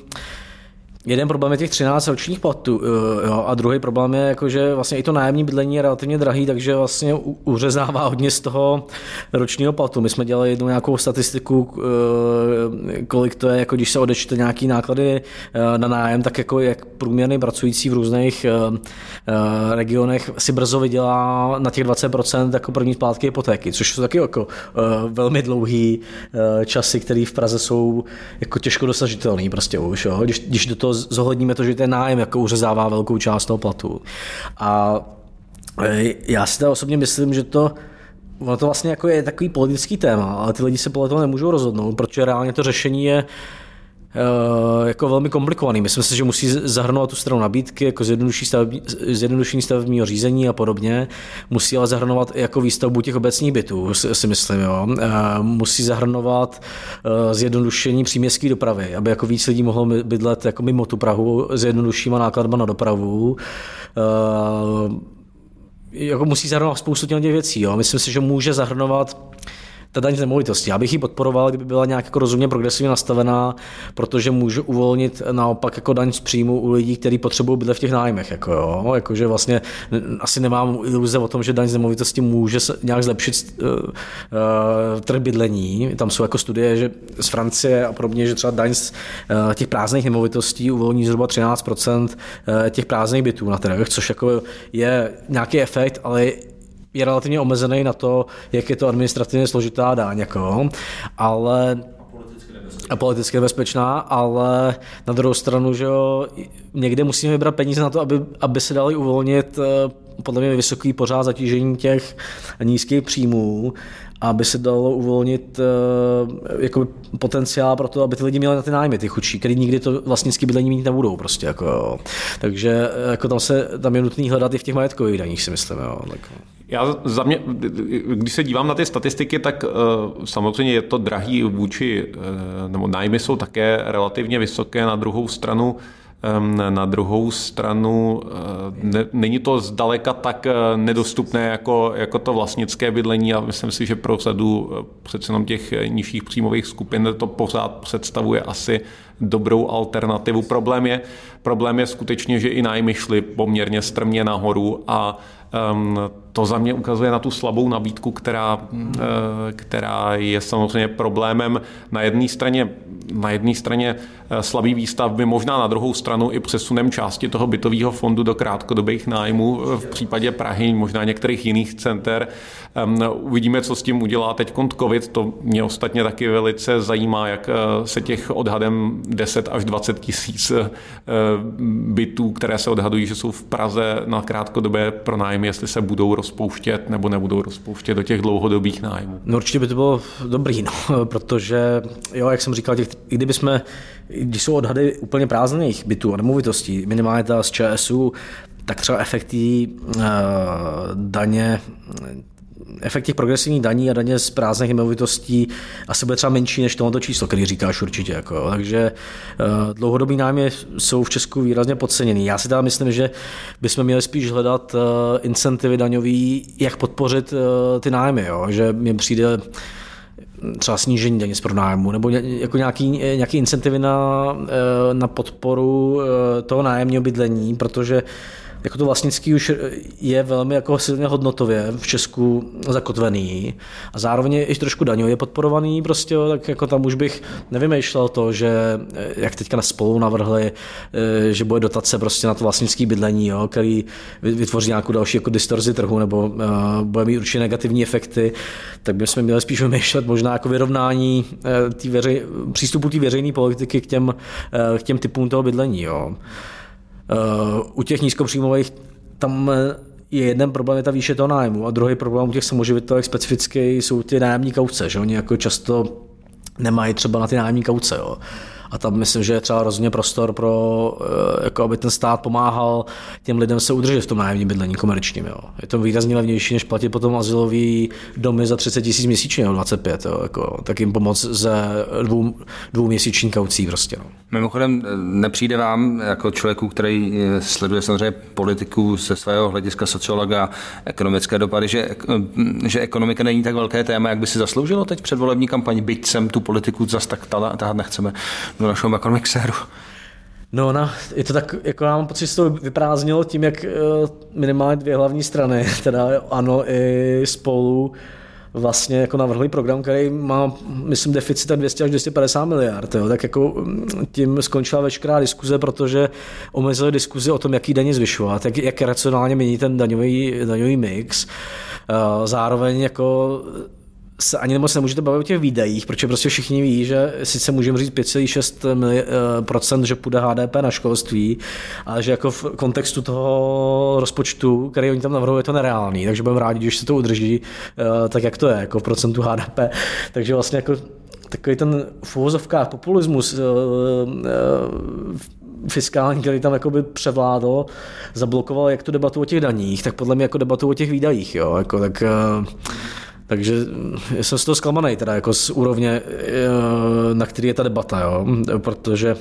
[SPEAKER 4] Jeden problém je těch 13 ročních platů eh, jo, a druhý problém je, jako, že vlastně i to nájemní bydlení je relativně drahý, takže vlastně uřezává hodně z toho ročního platu. My jsme dělali jednu nějakou statistiku, eh, kolik to je, jako když se odečte nějaký náklady eh, na nájem, tak jako jak průměrný pracující v různých regionech si brzo vydělá na těch 20% jako první splátky hypotéky, což jsou taky jako velmi dlouhý časy, které v Praze jsou jako těžko dosažitelný prostě už, jo. Když, když do toho zohledníme to, že ten nájem jako uřezává velkou část toho platu. A e, já si to osobně myslím, že to Ono to vlastně jako je takový politický téma, ale ty lidi se podle toho nemůžou rozhodnout, protože reálně to řešení je Eh, jako velmi komplikovaný. Myslím si, že musí zahrnovat tu stranu nabídky, jako zjednodušení stavebního řízení a podobně. Musí ale zahrnovat jako výstavbu těch obecních bytů, si myslím. Jo. Musí zahrnovat eh, zjednodušení příměstské dopravy, aby jako víc lidí mohlo bydlet jako mimo tu Prahu s jednoduššíma nákladma na dopravu jako musí zahrnovat spoustu těch věcí. Jo. Myslím si, že může zahrnovat ta daň z nemovitosti. Já bych ji podporoval, kdyby byla nějak jako rozumně progresivně nastavená, protože může uvolnit naopak jako daň z příjmu u lidí, kteří potřebují bydlet v těch nájmech. Jako jo. Jakože vlastně asi nemám iluze o tom, že daň z nemovitosti může nějak zlepšit uh, uh, trh bydlení. Tam jsou jako studie že z Francie a podobně, že třeba daň z uh, těch prázdných nemovitostí uvolní zhruba 13% těch prázdných bytů na trh, což jako je nějaký efekt, ale je relativně omezený na to, jak je to administrativně složitá daň, jako, ale a politicky nebezpečná, ale na druhou stranu, že jo, někde musíme vybrat peníze na to, aby, aby se dali uvolnit eh, podle mě vysoký pořád zatížení těch nízkých příjmů, aby se dalo uvolnit jako potenciál pro to, aby ty lidi měli na ty nájmy, ty chudší, který nikdy to vlastnické bydlení mít nebudou prostě. Jako, jo. Takže eh, jako tam, se, tam je nutný hledat i v těch majetkových daních, si myslím. Jo. Tak.
[SPEAKER 3] Já za mě, když se dívám na ty statistiky, tak uh, samozřejmě je to drahý vůči, uh, nebo nájmy jsou také relativně vysoké. Na druhou stranu na druhou stranu eh, ne, není to zdaleka tak eh, nedostupné jako, jako to vlastnické bydlení a myslím si, že pro řadu eh, přece jenom těch nižších příjmových skupin to pořád představuje asi dobrou alternativu. Problém je, problém je skutečně, že i nájmy šly poměrně strmě nahoru a um, to za mě ukazuje na tu slabou nabídku, která, která je samozřejmě problémem na jedné straně na jedné straně eh, slabý výstavby, možná na druhou stranu i přesunem části toho bytového fondu do krátkodobých nájmů eh, v případě Prahy, možná některých jiných center. Ehm, uvidíme, co s tím udělá teď COVID. To mě ostatně taky velice zajímá, jak se těch odhadem 10 až 20 tisíc bytů, které se odhadují, že jsou v Praze na krátkodobé pronájmy, jestli se budou rozpouštět nebo nebudou rozpouštět do těch dlouhodobých nájmů.
[SPEAKER 4] No určitě by to bylo dobrý, no, protože, jo, jak jsem říkal, těch kdyby jsme, když jsou odhady úplně prázdných bytů a nemovitostí, minimálně ta z ČSU, tak třeba efekty uh, daně efekt těch progresivních daní a daně z prázdných nemovitostí asi bude třeba menší než tohoto číslo, který říkáš určitě. Jako, takže uh, dlouhodobý nájmy jsou v Česku výrazně podceněný. Já si teda myslím, že bychom měli spíš hledat uh, incentivy daňový, jak podpořit uh, ty nájmy. Jo? Že mi přijde třeba snížení daně z pronájmu nebo jako nějaký, nějaký incentivy na, na podporu toho nájemního bydlení, protože jako to vlastnický už je velmi jako silně hodnotově v Česku zakotvený a zároveň je i trošku daňově podporovaný prostě, tak jako tam už bych nevymýšlel to, že jak teďka na spolu navrhli, eh, že bude dotace prostě na to vlastnický bydlení, jo, který vytvoří nějakou další jako distorzi trhu nebo uh, bude mít určitě negativní efekty, tak bychom měli spíš vymýšlet možná jako vyrovnání uh, veřej, přístupu té veřejné politiky k těm, uh, k těm typům toho bydlení. Jo. U těch nízkopříjmových tam je jeden problém, je ta výše toho nájmu a druhý problém u těch samoživitelek specificky jsou ty nájemní kauce, že oni jako často nemají třeba na ty nájemní kauce. Jo a tam myslím, že je třeba rozhodně prostor pro, eh, jako aby ten stát pomáhal těm lidem se udržet v tom nájemním bydlení komerčním. Jo. Je to výrazně levnější, než platit potom azylový domy za 30 tisíc měsíčně, jo, 25, jo, jako, tak jim pomoct ze dvou, dvou měsíční kaucí prostě. No.
[SPEAKER 2] Mimochodem, eh, nepřijde vám jako člověku, který eh, sleduje samozřejmě politiku ze svého hlediska sociologa ekonomické dopady, že, že ekonomika není tak velké téma, jak by si zasloužilo teď předvolební kampaň, byť sem tu politiku zas tak tahat nechceme do našeho makromixéru.
[SPEAKER 4] No, no, je to tak, jako já mám pocit, že to vyprázdnilo tím, jak eh, minimálně dvě hlavní strany, teda ano i spolu, vlastně jako navrhli program, který má, myslím, deficit 200 až 250 miliard. Jo. Tak jako mm, tím skončila veškerá diskuze, protože omezili diskuzi o tom, jaký daně zvyšovat, jak, jak racionálně mění ten daňový, daňový mix. Zároveň jako se ani moc nemůžete bavit o těch výdajích, protože prostě všichni ví, že sice můžeme říct 5,6%, že půjde HDP na školství, ale že jako v kontextu toho rozpočtu, který oni tam navrhují, je to nereálný, takže budeme rádi, když se to udrží eh, tak, jak to je, jako v procentu HDP. Takže vlastně jako takový ten v populismus eh, eh, fiskální, který tam jakoby převládl, zablokoval jak tu debatu o těch daních, tak podle mě jako debatu o těch výdajích. Jo? Jako, tak, takže jsem z toho zklamaný, teda jako z úrovně, eh, na který je ta debata, jo? protože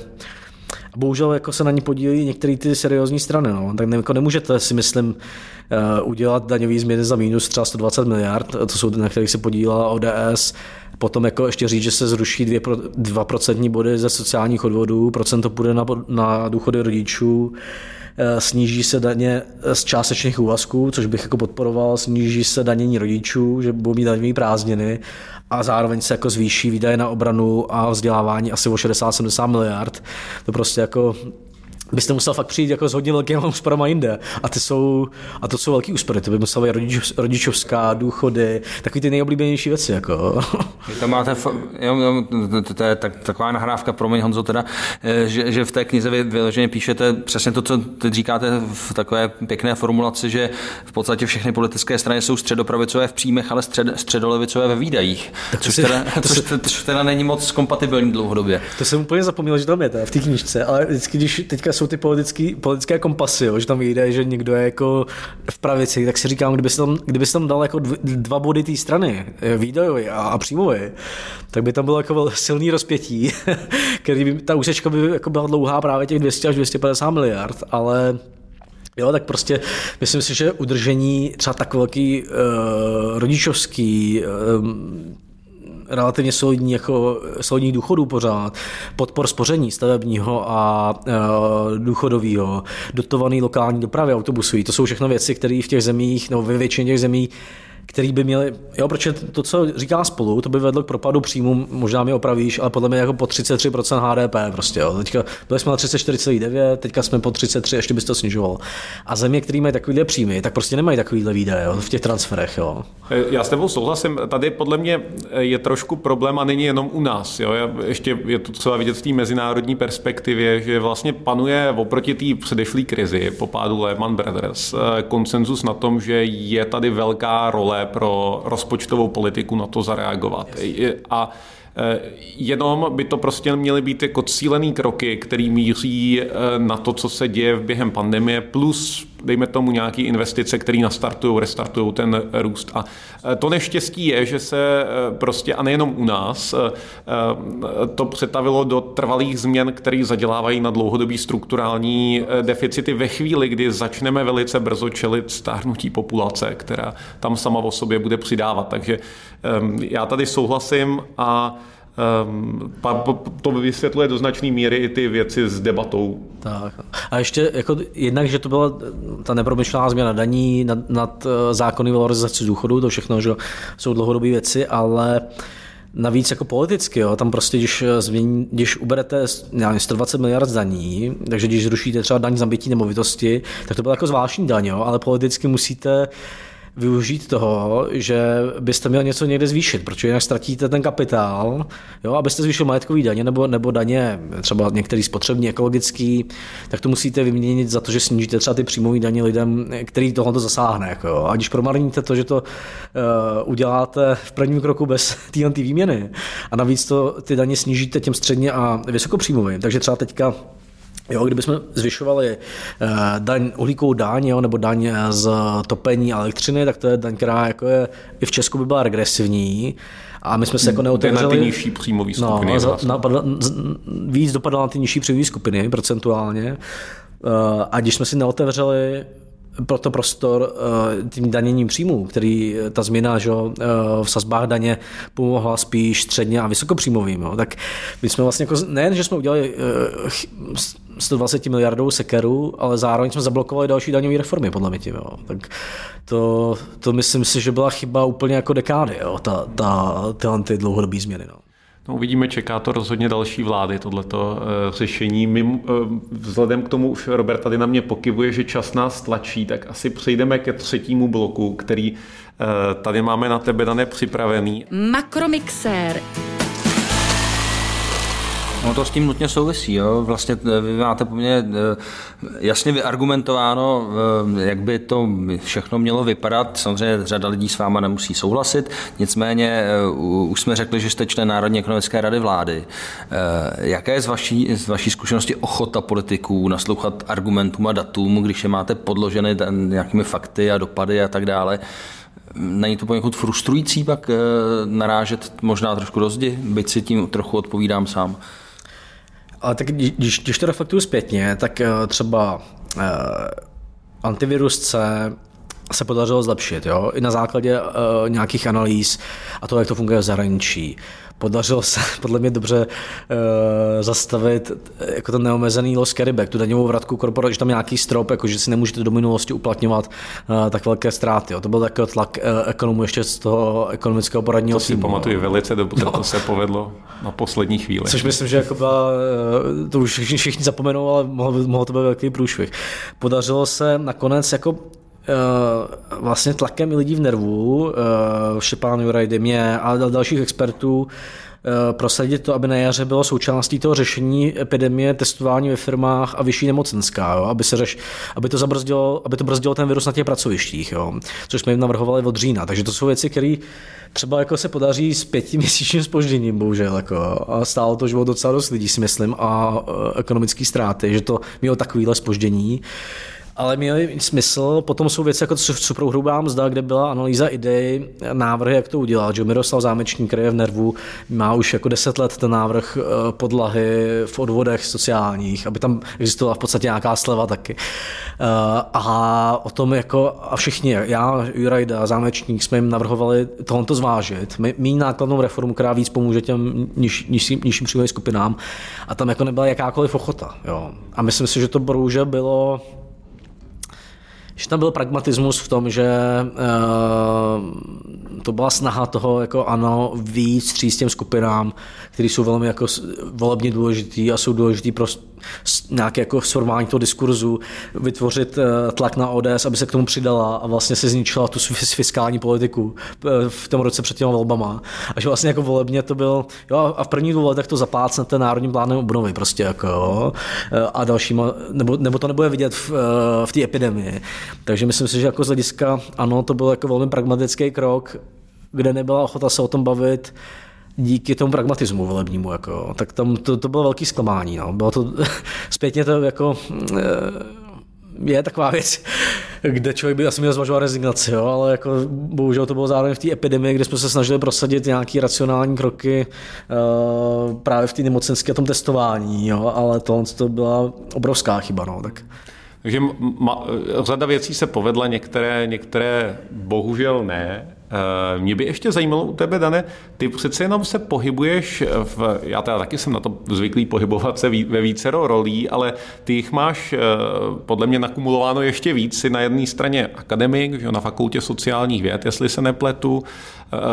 [SPEAKER 4] bohužel jako se na ní podílí některé ty seriózní strany, no. tak jako nemůžete si myslím udělat daňové změny za minus třeba 120 miliard, to jsou na kterých se podílela ODS, Potom jako ještě říct, že se zruší 2%, 2% body ze sociálních odvodů, procento půjde na, na důchody rodičů, Eh, sníží se daně z částečných úvazků, což bych jako podporoval, sníží se danění rodičů, že budou mít daňové prázdniny a zároveň se jako zvýší výdaje na obranu a vzdělávání asi o 60-70 miliard. To prostě jako byste musel fakt přijít jako s hodně velkými úsporama jinde. A, ty jsou, a to jsou velký úspory. To by musela být rodič, rodičovská, důchody, takový ty nejoblíbenější věci. Jako.
[SPEAKER 2] Vy tam máte, jo, to, to je tak, taková nahrávka, promiň Honzo, teda, eh, že, že v té knize vy vyloženě píšete přesně to, co teď říkáte v takové pěkné formulaci, že v podstatě všechny politické strany jsou středopravicové v příjmech, ale střed, středolevicové ve výdajích. Tak což, si, teda, to což, to, což teda není moc kompatibilní dlouhodobě.
[SPEAKER 4] To jsem úplně zapomněl, že tam je v té knižce, ale vždycky, když teďka jsou ty politický, politické kompasy, jo, že tam vyjde, že někdo je jako v pravici, tak si říkám, kdyby se tam, kdyby se tam dal jako dva body té strany, eh, výdajový a, a příjmový, tak by tam bylo jako silný rozpětí, který by, ta úsečka by jako byla dlouhá právě těch 200 až 250 miliard, ale Jo, tak prostě myslím si, že udržení třeba tak velký uh, rodičovský uh, relativně solidní, jako solidních důchodů pořád, podpor spoření stavebního a e, důchodového, dotovaný lokální dopravy autobusový, to jsou všechno věci, které v těch zemích, nebo ve většině těch zemí který by měli, jo, protože to, co říká spolu, to by vedlo k propadu příjmu, možná mi opravíš, ale podle mě jako po 33% HDP prostě, jo. Teďka byli jsme na 34,9, teďka jsme po 33, ještě bys to snižoval. A země, které mají takovýhle příjmy, tak prostě nemají takovýhle výdaje, jo, v těch transferech, jo.
[SPEAKER 3] Já s tebou souhlasím, tady podle mě je trošku problém a není jenom u nás, jo. Ještě je to třeba vidět v té mezinárodní perspektivě, že vlastně panuje oproti té předešlé krizi po pádu Lehman Brothers eh, konsenzus na tom, že je tady velká role pro rozpočtovou politiku na to zareagovat. A e, Jenom by to prostě měly být jako cílený kroky, který míří e, na to, co se děje během pandemie, plus dejme tomu nějaké investice, které nastartují, restartují ten růst. A e, to neštěstí je, že se prostě, a nejenom u nás, to přetavilo do trvalých změn, které zadělávají na dlouhodobý strukturální deficity ve chvíli, kdy začneme velice brzo čelit stárnutí populace, která tam sama o sobě bude přidávat. Takže já tady souhlasím a to vysvětluje do značné míry i ty věci s debatou.
[SPEAKER 4] Tak. A ještě jako jednak, že to byla ta nepromyšlená změna daní nad, nad eh, zákony valorizace důchodu, to všechno, že jsou dlouhodobé věci, ale Navíc jako politicky, jo, tam prostě, když, eh, změní, když uberete nevím, 120 miliard daní, takže když zrušíte třeba daň z nabití nemovitosti, tak to bylo jako zvláštní daň, jo, ale politicky musíte využít toho, že byste měl něco někde zvýšit, protože jinak ztratíte ten kapitál, jo, abyste zvýšil majetkový daně nebo, nebo daně třeba některý spotřební, ekologický, tak to musíte vyměnit za to, že snížíte třeba ty příjmové daně lidem, který tohle to zasáhne. Jako jo. A když promarníte to, že to uh, uděláte v prvním kroku bez téhle výměny a navíc to ty daně snížíte těm středně a vysokopříjmovým, takže třeba teďka Jo, kdybychom zvyšovali uh, daň, uhlíkovou daň jo, nebo daň z topení elektřiny, tak to je daň, která jako je, i v Česku by byla regresivní. A my jsme se jako neotevřeli...
[SPEAKER 3] na ty nižší příjmové no, skupiny. No, za,
[SPEAKER 4] napadla, víc dopadla na ty nižší příjmové skupiny procentuálně. Uh, a když jsme si neotevřeli proto prostor tím daněním příjmů, který ta změna že, v sazbách daně pomohla spíš středně a vysokopříjmovým. Jo. Tak my jsme vlastně jako, nejen, že jsme udělali 120 miliardů sekeru, ale zároveň jsme zablokovali další daňové reformy, podle mě. Jo. Tak to, to myslím si, že byla chyba úplně jako dekády, jo, ta, ta, tyhle ty dlouhodobé změny. No.
[SPEAKER 3] No, uvidíme, čeká to rozhodně další vlády, tohleto uh, řešení. My, uh, vzhledem k tomu už Robert tady na mě pokivuje, že čas nás tlačí, tak asi přejdeme ke třetímu bloku, který uh, tady máme na tebe dané připravený.
[SPEAKER 1] Makromixér.
[SPEAKER 2] No to s tím nutně souvisí. Jo. Vlastně eh, vy máte poměrně eh, jasně vyargumentováno, eh, jak by to všechno mělo vypadat. Samozřejmě řada lidí s váma nemusí souhlasit, nicméně už jsme řekli, že jste člen Národní ekonomické rady vlády. Jaké je z vaší, z vaší zkušenosti ochota politiků naslouchat argumentům a datům, když je máte podloženy nějakými fakty a dopady a tak dále? Není to poněkud frustrující pak narážet možná trošku do zdi, byť si tím trochu odpovídám sám?
[SPEAKER 4] Ale tak když, když to reflektuju zpětně, tak eh, třeba uh, antivirus C se podařilo zlepšit, jo? i na základě uh, nějakých analýz a to, jak to funguje v zahraničí. Podařilo se podle mě dobře uh, zastavit jako ten neomezený loss carryback, tu daňovou vratku korporace, že tam nějaký strop, jako že si nemůžete do minulosti uplatňovat uh, tak velké ztráty. Jo? To byl takový tlak uh, ekonomů ještě z toho ekonomického poradního
[SPEAKER 3] To si pamatuju velice dobře, no. to se povedlo na poslední chvíli.
[SPEAKER 4] Což myslím, že jako byla, to už všichni, zapomenou, ale mohlo, mohlo to být velký průšvih. Podařilo se nakonec jako Eh, vlastně tlakem lidí v nervu, eh, Šepán Juraj mě a dalších expertů, eh, prosadit to, aby na jaře bylo součástí toho řešení epidemie, testování ve firmách a vyšší nemocenská, jo? Aby, se řeš, aby, to zabrzdilo, aby to brzdilo ten virus na těch pracovištích, jo? což jsme jim navrhovali od října. Takže to jsou věci, které třeba jako se podaří s pětiměsíčním spožděním, bohužel. Jako, a stálo to život docela dost lidí, si myslím, a ekonomické ztráty, že to mělo takovýhle spoždění ale měly smysl. Potom jsou věci jako super hrubá mzda, kde byla analýza idei, návrhy, jak to udělat. Že Miroslav Zámečník, který je v Nervu, má už jako deset let ten návrh eh, podlahy v odvodech sociálních, aby tam existovala v podstatě nějaká sleva taky. Eh, a o tom jako, a všichni, já, Jurajda, Zámečník, jsme jim navrhovali tohoto zvážit. Mí nákladnou reformu, která víc pomůže těm niž, nižším, nižším příjmovým skupinám. A tam jako nebyla jakákoliv ochota. Jo. A myslím si, že to bohužel bylo že tam byl pragmatismus v tom, že uh, to byla snaha toho, jako ano, víc tříst těm skupinám, které jsou velmi jako volebně důležitý a jsou důležitý pro nějaké jako sformální toho diskurzu, vytvořit uh, tlak na ODS, aby se k tomu přidala a vlastně se zničila tu fiskální politiku uh, v tom roce před těma volbama. A že vlastně jako volebně to byl, jo, a v prvních dvou letech to zaplácnete národním plánem obnovy prostě jako, jo, a dalšíma, nebo, nebo to nebude vidět v, v té epidemii. Takže myslím si, že jako z hlediska, ano, to byl jako velmi pragmatický krok, kde nebyla ochota se o tom bavit díky tomu pragmatismu volebnímu. Jako, tak tam to, to bylo velký zklamání. No. Bylo to zpětně to jako eh, je taková věc, kde člověk by asi měl zvažovat rezignaci, jo, ale jako bohužel to bylo zároveň v té epidemii, kde jsme se snažili prosadit nějaké racionální kroky uh, právě v té nemocenské tom testování, jo, ale to, to byla obrovská chyba. No, tak.
[SPEAKER 3] Takže ma, řada věcí se povedla, některé, některé bohužel ne. Eh, mě by ještě zajímalo u tebe, Dane, ty přece jenom se pohybuješ v, já teda taky jsem na to zvyklý pohybovat se ve vícero rolí, ale ty jich máš eh, podle mě nakumulováno ještě víc. Jsi na jedné straně akademik, že na fakultě sociálních věd, jestli se nepletu,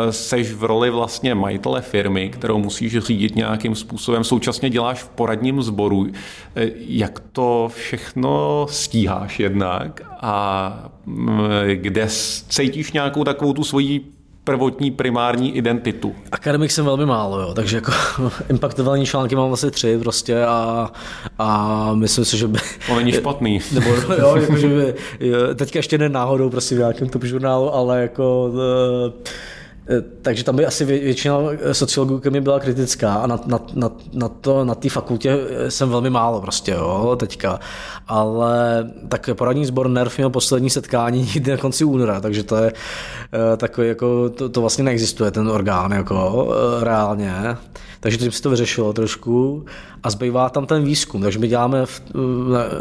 [SPEAKER 3] seš v roli vlastně majitele firmy, kterou musíš řídit nějakým způsobem, současně děláš v poradním sboru. Eh, jak to všechno stíháš jednak a mm, kde cítíš nějakou takovou tu svoji prvotní primární identitu.
[SPEAKER 4] Akademik jsem velmi málo, jo, takže jako impaktovaný články mám asi tři prostě a, a myslím si, že by...
[SPEAKER 3] To není špatný.
[SPEAKER 4] Nebo jo, jako, že by, teďka ještě ne náhodou prostě v nějakém top žurnálu, ale jako... Eh, takže tam by asi většina sociologů ke mně byla kritická a na, na, na, na, to, na té fakultě eh, jsem velmi málo prostě, jo, teďka. Ale tak poradní sbor NERV měl poslední setkání někdy na konci února, takže to je eh, takový, jako, to, to vlastně neexistuje, ten orgán, jako reálně. Takže tím se to vyřešilo trošku a zbývá tam ten výzkum. Takže my děláme v,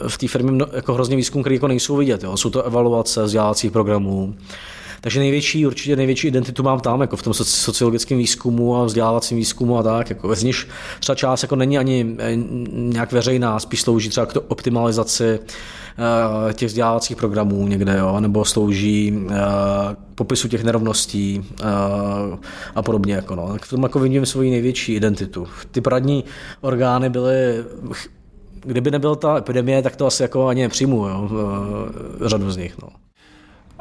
[SPEAKER 4] v té firmě jako hrozně výzkum, který jako nejsou vidět. Jo. Jsou to evaluace vzdělávacích programů, takže největší, určitě největší identitu mám tam, jako v tom sociologickém výzkumu a vzdělávacím výzkumu a tak. Jako z nich třeba část jako není ani eh, nějak veřejná, spíš slouží třeba k optimalizaci eh, těch vzdělávacích programů někde, jo, nebo slouží uh, popisu těch nerovností a podobně. Jako, no. Tak v tom jako vidím svoji největší identitu. Ty poradní orgány byly kdyby nebyla ta epidemie, tak to asi jako ani nepřijmu, jo, řadu z nich. No.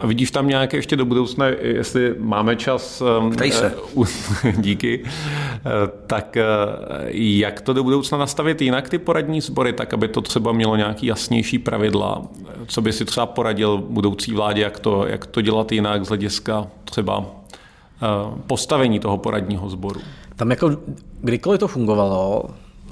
[SPEAKER 3] A vidíš tam nějaké ještě do budoucna, jestli máme čas?
[SPEAKER 2] Ptej se.
[SPEAKER 3] Eh, díky. Eh, tak eh, jak to do budoucna nastavit jinak ty poradní sbory, tak aby to třeba mělo nějaký jasnější pravidla? Co by si třeba poradil budoucí vládě, jak to, jak to dělat jinak z hlediska třeba postavení toho poradního sboru?
[SPEAKER 4] Tam jako kdykoliv to fungovalo,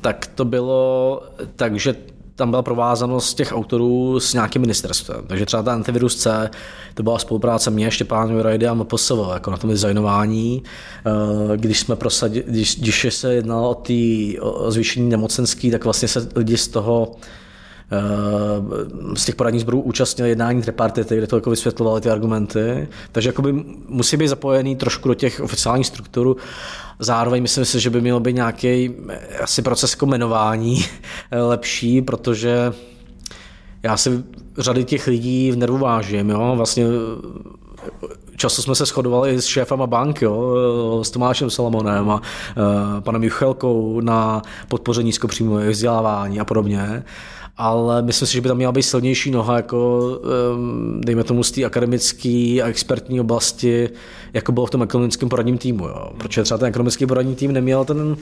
[SPEAKER 4] tak to bylo tak, že tam byla provázanost těch autorů s nějakým ministerstvem. Takže třeba ta Antivirus C, to byla spolupráce mě, Štěpánu Jurajdy a MPSV, jako na tom designování. Eh, když jsme prosadili, když, když se jednalo o, tý, o zvýšení nemocenský, tak vlastně se lidi z toho z těch poradních zborů účastnil jednání tripartity, kde to jako vysvětlovali ty argumenty. Takže jakoby musí být zapojený trošku do těch oficiálních struktur. Zároveň myslím si, že by měl být nějaký asi proces jako jmenování lepší, protože já si řady těch lidí v nervu vážím, jo? vlastně často jsme se shodovali s šéfama bank, jo, s Tomášem Salamonem a panem Juchelkou na podpoře nízkopříjmového vzdělávání a podobně ale myslím si, že by tam měla být silnější noha, jako dejme tomu z té akademické a expertní oblasti, jako bylo v tom ekonomickém poradním týmu. Jo. Protože třeba ten ekonomický poradní tým neměl ten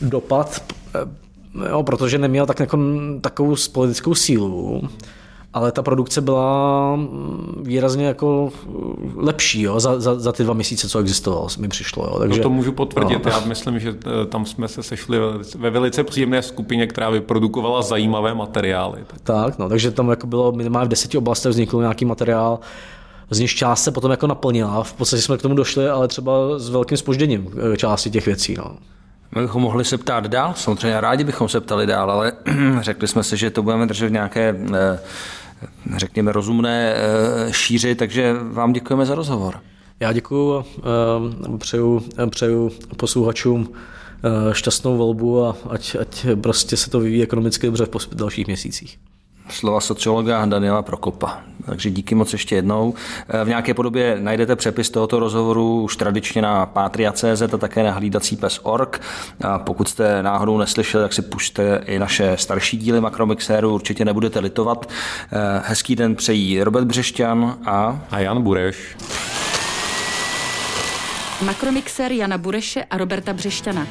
[SPEAKER 4] dopad, eh, jo, protože neměl tak jako, takovou politickou sílu ale ta produkce byla mm, výrazně jako lepší jo, za, za, za ty dva měsíce, co existoval, mi přišlo. Jo.
[SPEAKER 3] Takže, no to můžu potvrdit. No. Já myslím, že eh, tam jsme se sešli ve velice příjemné skupině, která vyprodukovala zajímavé materiály.
[SPEAKER 4] Tak, no, takže tam jako bylo minimálně v deseti oblastech vznikl nějaký materiál, z nich část se potom jako naplnila. V podstatě jsme k tomu došli, ale třeba s velkým spožděním eh, části těch věcí. No.
[SPEAKER 2] My bychom mohli se ptát dál, samozřejmě rádi bychom se ptali dál, ale řekli jsme si, že to budeme držet v nějaké eh, řekněme, rozumné eh, šíři, takže vám děkujeme za rozhovor.
[SPEAKER 4] Já děkuji, eh, přeju, přeju posluchačům eh, šťastnou volbu a ať, ať prostě se to vyvíjí ekonomicky dobře v dalších měsících
[SPEAKER 2] slova sociologa Daniela Prokopa. Takže díky moc ještě jednou. V nějaké podobě najdete přepis tohoto rozhovoru už tradičně na patria.cz a také na hlídací pes.org. A pokud jste náhodou neslyšeli, tak si pušte i naše starší díly Makromixéru, určitě nebudete litovat. Hezký den přejí Robert Břešťan a...
[SPEAKER 3] A Jan Bureš.
[SPEAKER 1] Makromixer Jana Bureše a Roberta Břešťana.